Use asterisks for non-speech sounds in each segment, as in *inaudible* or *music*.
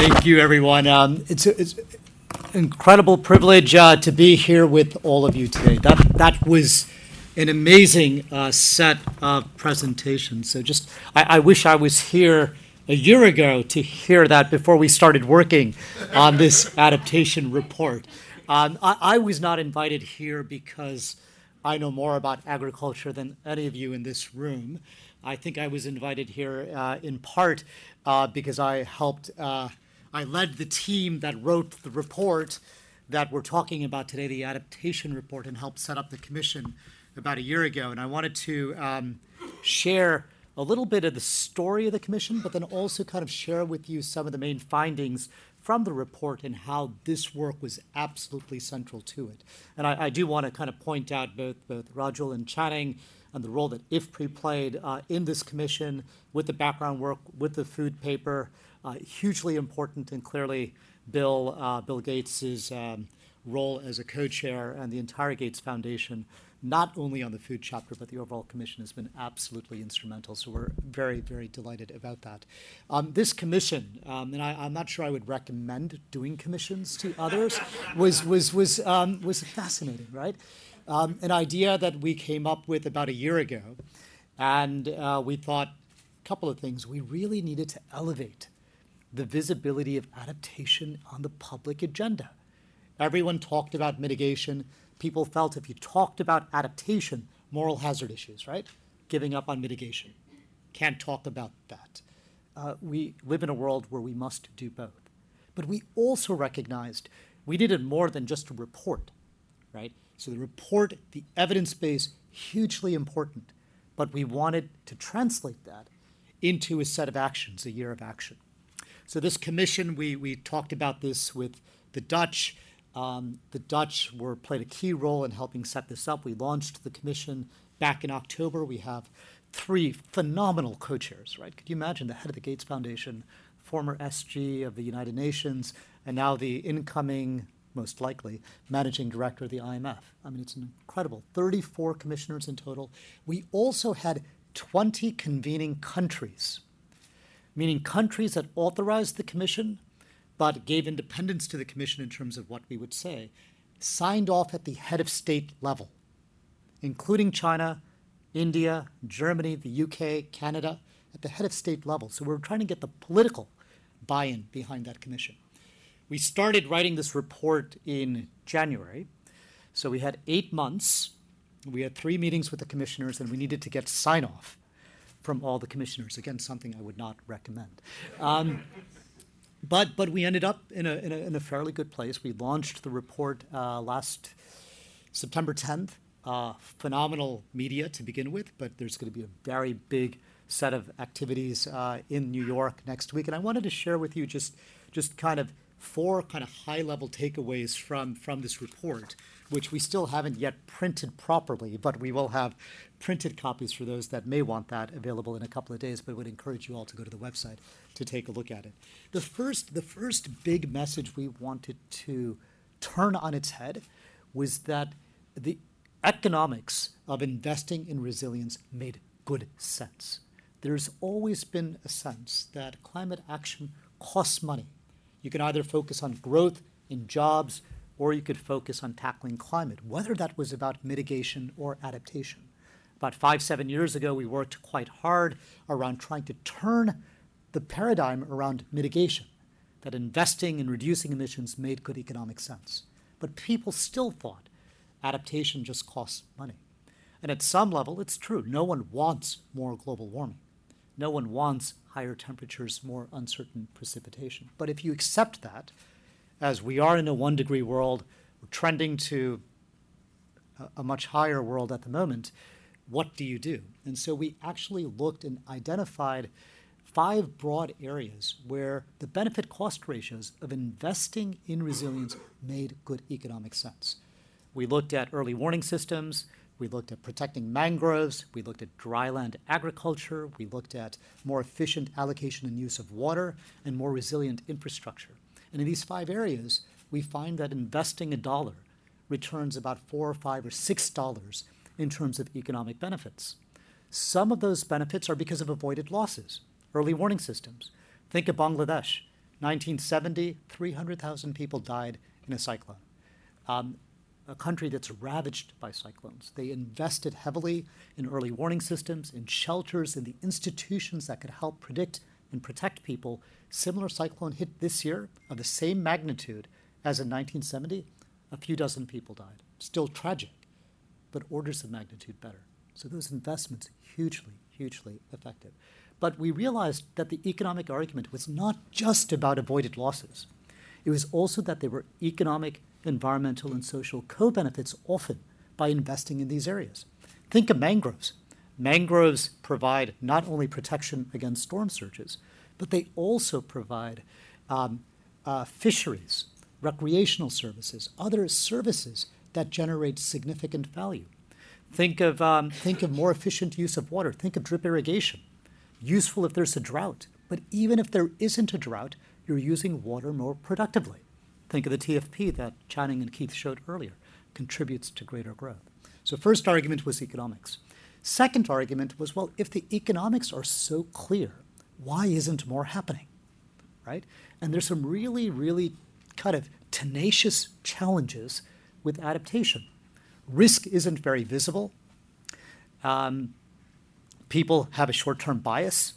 Thank you, everyone. Um, it's, a, it's an incredible privilege uh, to be here with all of you today. That, that was an amazing uh, set of presentations. So just, I, I, wish I was here a year ago to hear that before we started working on this *laughs* adaptation report. Um, I, I was not invited here because I know more about agriculture than any of you in this room. I think I was invited here uh, in part uh, because I helped, uh, I led the team that wrote the report that we're talking about today, the adaptation report, and helped set up the commission about a year ago. And I wanted to um, share a little bit of the story of the commission, but then also kind of share with you some of the main findings from the report and how this work was absolutely central to it. And I, I do want to kind of point out both, both Rajul and Channing and the role that IFPRI played uh, in this commission with the background work, with the food paper, uh, hugely important, and clearly Bill, uh, Bill Gates's um, role as a co-chair and the entire Gates Foundation, not only on the food chapter, but the overall commission has been absolutely instrumental. So we're very, very delighted about that. Um, this commission, um, and I, am not sure I would recommend doing commissions to others, was was was um, was fascinating, right? um, an idea that we came up with about a year ago. And uh, we thought a couple of things. We really needed to elevate the visibility of adaptation on the public agenda. Everyone talked about mitigation. People felt if you talked about adaptation, moral hazard issues, right? Giving up on mitigation. Can't talk about that. Uh, we live in a world where we must do both. But we also recognized we needed more than just a report, right? So the report, the evidence base, hugely important, but we wanted to translate that into a set of actions, a year of action. So this commission, we, we talked about this with the Dutch. Um, the Dutch were played a key role in helping set this up. We launched the commission back in October. We have three phenomenal co-chairs, right? Could you imagine the head of the Gates Foundation, former SG of the United Nations, and now the incoming most likely, managing director of the IMF. I mean, it's an incredible 34 commissioners in total. We also had 20 convening countries, meaning countries that authorized the commission but gave independence to the commission in terms of what we would say, signed off at the head of state level, including China, India, Germany, the UK, Canada, at the head of state level. So we're trying to get the political buy in behind that commission. We started writing this report in January. So we had eight months. We had three meetings with the commissioners, and we needed to get sign off from all the commissioners. Again, something I would not recommend. Um, but, but we ended up in a, in, a, in a fairly good place. We launched the report uh, last September 10th. Uh, phenomenal media to begin with, but there's going to be a very big set of activities uh, in New York next week. And I wanted to share with you just, just kind of four kind of high level takeaways from, from this report, which we still haven't yet printed properly, but we will have printed copies for those that may want that available in a couple of days, but would encourage you all to go to the website to take a look at it. The first, the first big message we wanted to turn on its head was that the economics of investing in resilience made good sense. There's always been a sense that climate action costs money you can either focus on growth in jobs or you could focus on tackling climate, whether that was about mitigation or adaptation. About five, seven years ago, we worked quite hard around trying to turn the paradigm around mitigation, that investing in reducing emissions made good economic sense. But people still thought adaptation just costs money. And at some level, it's true. No one wants more global warming. No one wants higher temperatures, more uncertain precipitation. But if you accept that, as we are in a one degree world, we're trending to a, a much higher world at the moment, what do you do? And so we actually looked and identified five broad areas where the benefit cost ratios of investing in resilience made good economic sense. We looked at early warning systems, we looked at protecting mangroves. We looked at dryland agriculture. We looked at more efficient allocation and use of water and more resilient infrastructure. And in these five areas, we find that investing a dollar returns about four or five or six dollars in terms of economic benefits. Some of those benefits are because of avoided losses, early warning systems. Think of Bangladesh. 1970, 300,000 people died in a cyclone. Um, a country that's ravaged by cyclones. They invested heavily in early warning systems, in shelters, in the institutions that could help predict and protect people. Similar cyclone hit this year of the same magnitude as in 1970. A few dozen people died. Still tragic, but orders of magnitude better. So those investments hugely, hugely effective. But we realized that the economic argument was not just about avoided losses. It was also that there were economic environmental and social co benefits often by investing in these areas. Think of mangroves. Mangroves provide not only protection against storm surges, but they also provide um, uh, fisheries, recreational services, other services that generate significant value. Think of, um, think of more efficient use of water. Think of drip irrigation. Useful if there's a drought, but even if there isn't a drought, you're using water more productively. Think of the TFP that Channing and Keith showed earlier, contributes to greater growth. So, first argument was economics. Second argument was well, if the economics are so clear, why isn't more happening? Right? And there's some really, really kind of tenacious challenges with adaptation. Risk isn't very visible. Um, people have a short term bias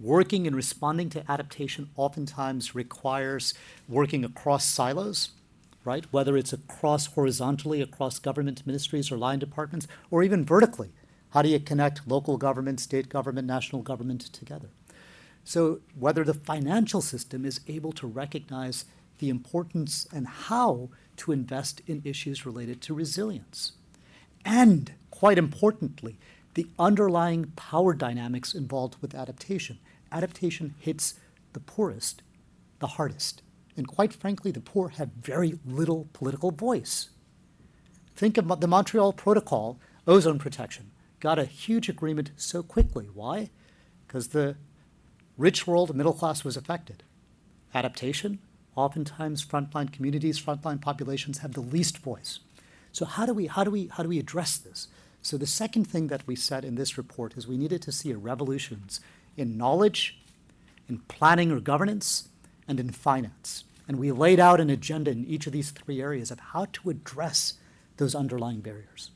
working and responding to adaptation oftentimes requires working across silos, right? Whether it's across horizontally across government ministries or line departments, or even vertically. How do you connect local government, state government, national government together? So, whether the financial system is able to recognize the importance and how to invest in issues related to resilience. And, quite importantly, the underlying power dynamics involved with adaptation. Adaptation hits the poorest the hardest. And quite frankly, the poor have very little political voice. Think of the Montreal Protocol, ozone protection, got a huge agreement so quickly. Why? Because the rich world, middle class was affected. Adaptation, oftentimes frontline communities, frontline populations have the least voice. So how do we how do we how do we address this? So the second thing that we said in this report is we needed to see a revolutions in knowledge, in planning or governance, and in finance. And we laid out an agenda in each of these three areas of how to address those underlying barriers.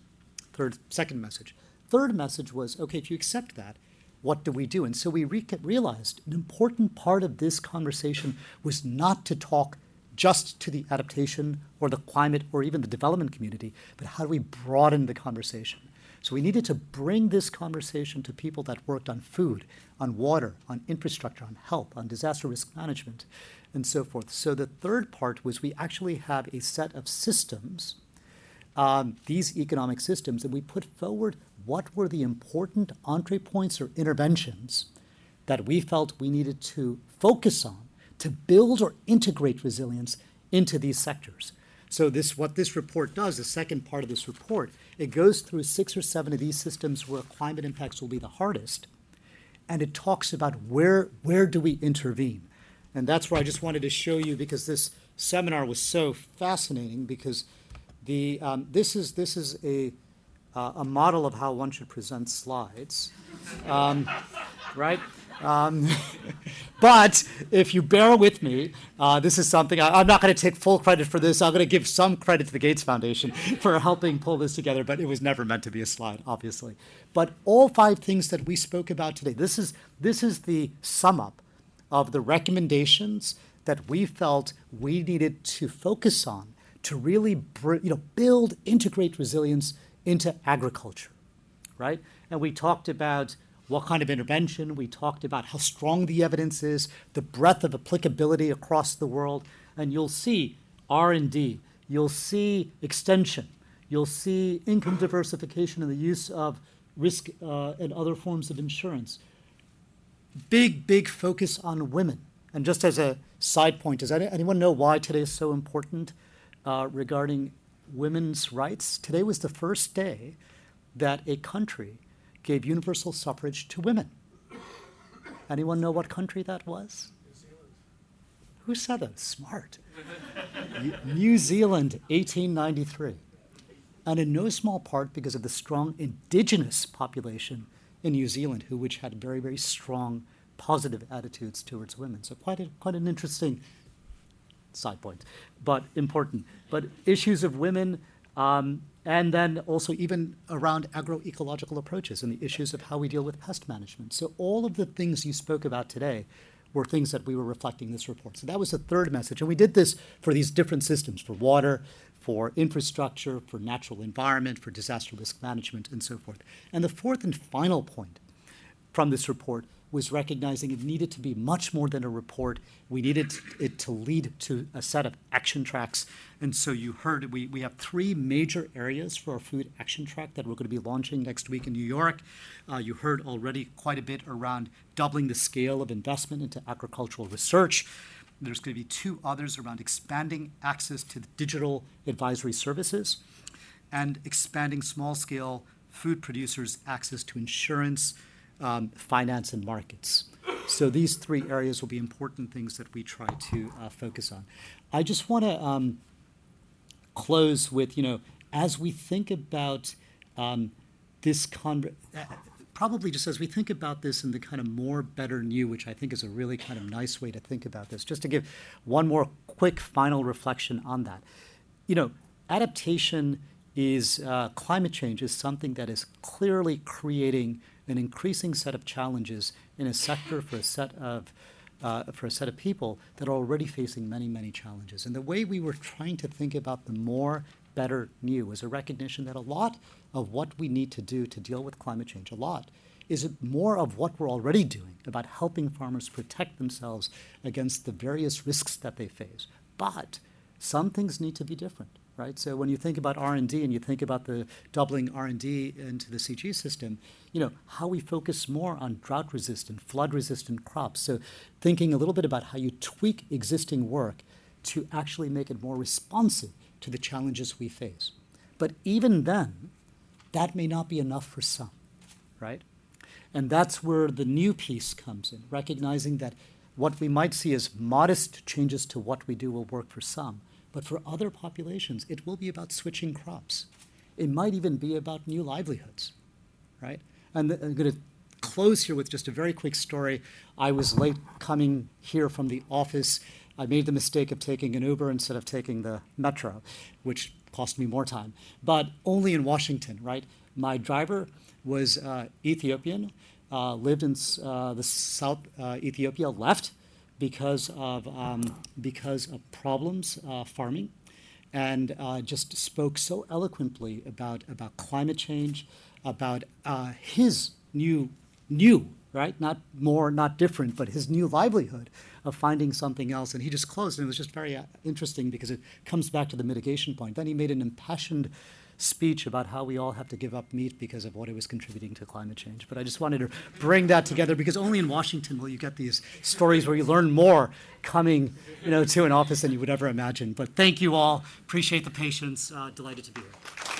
Third, second message. Third message was okay, if you accept that, what do we do? And so we re- realized an important part of this conversation was not to talk just to the adaptation or the climate or even the development community, but how do we broaden the conversation? So we needed to bring this conversation to people that worked on food, on water, on infrastructure, on health, on disaster risk management, and so forth. So the third part was we actually have a set of systems, um, these economic systems, and we put forward what were the important entree points or interventions that we felt we needed to focus on to build or integrate resilience into these sectors. So this what this report does, the second part of this report, it goes through six or seven of these systems where climate impacts will be the hardest, and it talks about where where do we intervene. And that's where I just wanted to show you because this seminar was so fascinating because the um, this is this is a uh, a model of how one should present slides, um, right? Um, but if you bear with me, uh, this is something I, am not going to take full credit for this. I'm going to give some credit to the Gates Foundation *laughs* for helping pull this together, but it was never meant to be a slide, obviously. But all five things that we spoke about today, this is, this is the sum up of the recommendations that we felt we needed to focus on to really you know, build, integrate resilience into agriculture, right? And we talked about what kind of intervention. We talked about how strong the evidence is, the breadth of applicability across the world, and you'll see R&D, you'll see extension, you'll see income diversification and the use of risk uh, and other forms of insurance. Big, big focus on women. And just as a side point, does anyone know why today is so important uh, regarding women's rights? Today was the first day that a country gave universal suffrage to women. Anyone know what country that was? New Zealand. Who said that? Smart. New Zealand, 1893. And in no small part because of the strong indigenous population in New Zealand, who which had very, very strong positive attitudes towards women. So quite a, quite an interesting side point, but important. But issues of women, um, and then also even around agroecological approaches and the issues of how we deal with pest management. So all of the things you spoke about today were things that we were reflecting in this report. So that was the third message. And we did this for these different systems, for water, for infrastructure, for natural environment, for disaster risk management, and so forth. And the fourth and final point from this report was recognizing it needed to be much more than a report. We needed it to lead to a set of action tracks. And so you heard we, we have three major areas for our food action track that we're going to be launching next week in New York. Uh, you heard already quite a bit around doubling the scale of investment into agricultural research. There's going to be two others around expanding access to digital advisory services and expanding small scale food producers' access to insurance um, finance and markets. So these three areas will be important things that we try to uh, focus on. I just want to um, close with, you know, as we think about um, this con, uh, probably just as we think about this in the kind of more, better, new, which I think is a really kind of nice way to think about this, just to give one more quick final reflection on that. You know, adaptation is uh, climate change is something that is clearly creating an increasing set of challenges in a sector for a set of uh, for a set of people that are already facing many, many challenges. And the way we were trying to think about the more, better, new was a recognition that a lot of what we need to do to deal with climate change, a lot, is more of what we're already doing about helping farmers protect themselves against the various risks that they face. But some things need to be different right? So when you think about R&D and you think about the doubling R&D into the CG system, you know, how we focus more on drought-resistant, flood-resistant crops. So thinking a little bit about how you tweak existing work to actually make it more responsive to the challenges we face. But even then, that may not be enough for some, right? And that's where the new piece comes in, recognizing that what we might see as modest changes to what we do will work for some, but for other populations, it will be about switching crops. It might even be about new livelihoods, right? And I'm going to close here with just a very quick story. I was late coming here from the office. I made the mistake of taking an Uber instead of taking the metro, which cost me more time, but only in Washington, right? My driver was uh, Ethiopian, uh, lived in uh, the South uh, Ethiopia, left, because of, um, because of problems uh, farming and uh, just spoke so eloquently about, about climate change, about uh, his new, new, right? Not more, not different, but his new livelihood of finding something else. And he just closed, and it was just very uh, interesting because it comes back to the mitigation point. Then he made an impassioned speech about how we all have to give up meat because of what it was contributing to climate change. But I just wanted to bring that together because only in Washington will you get these stories where you learn more coming, you know, to an office than you would ever imagine. But thank you all. Appreciate the patience. Uh, delighted to be here.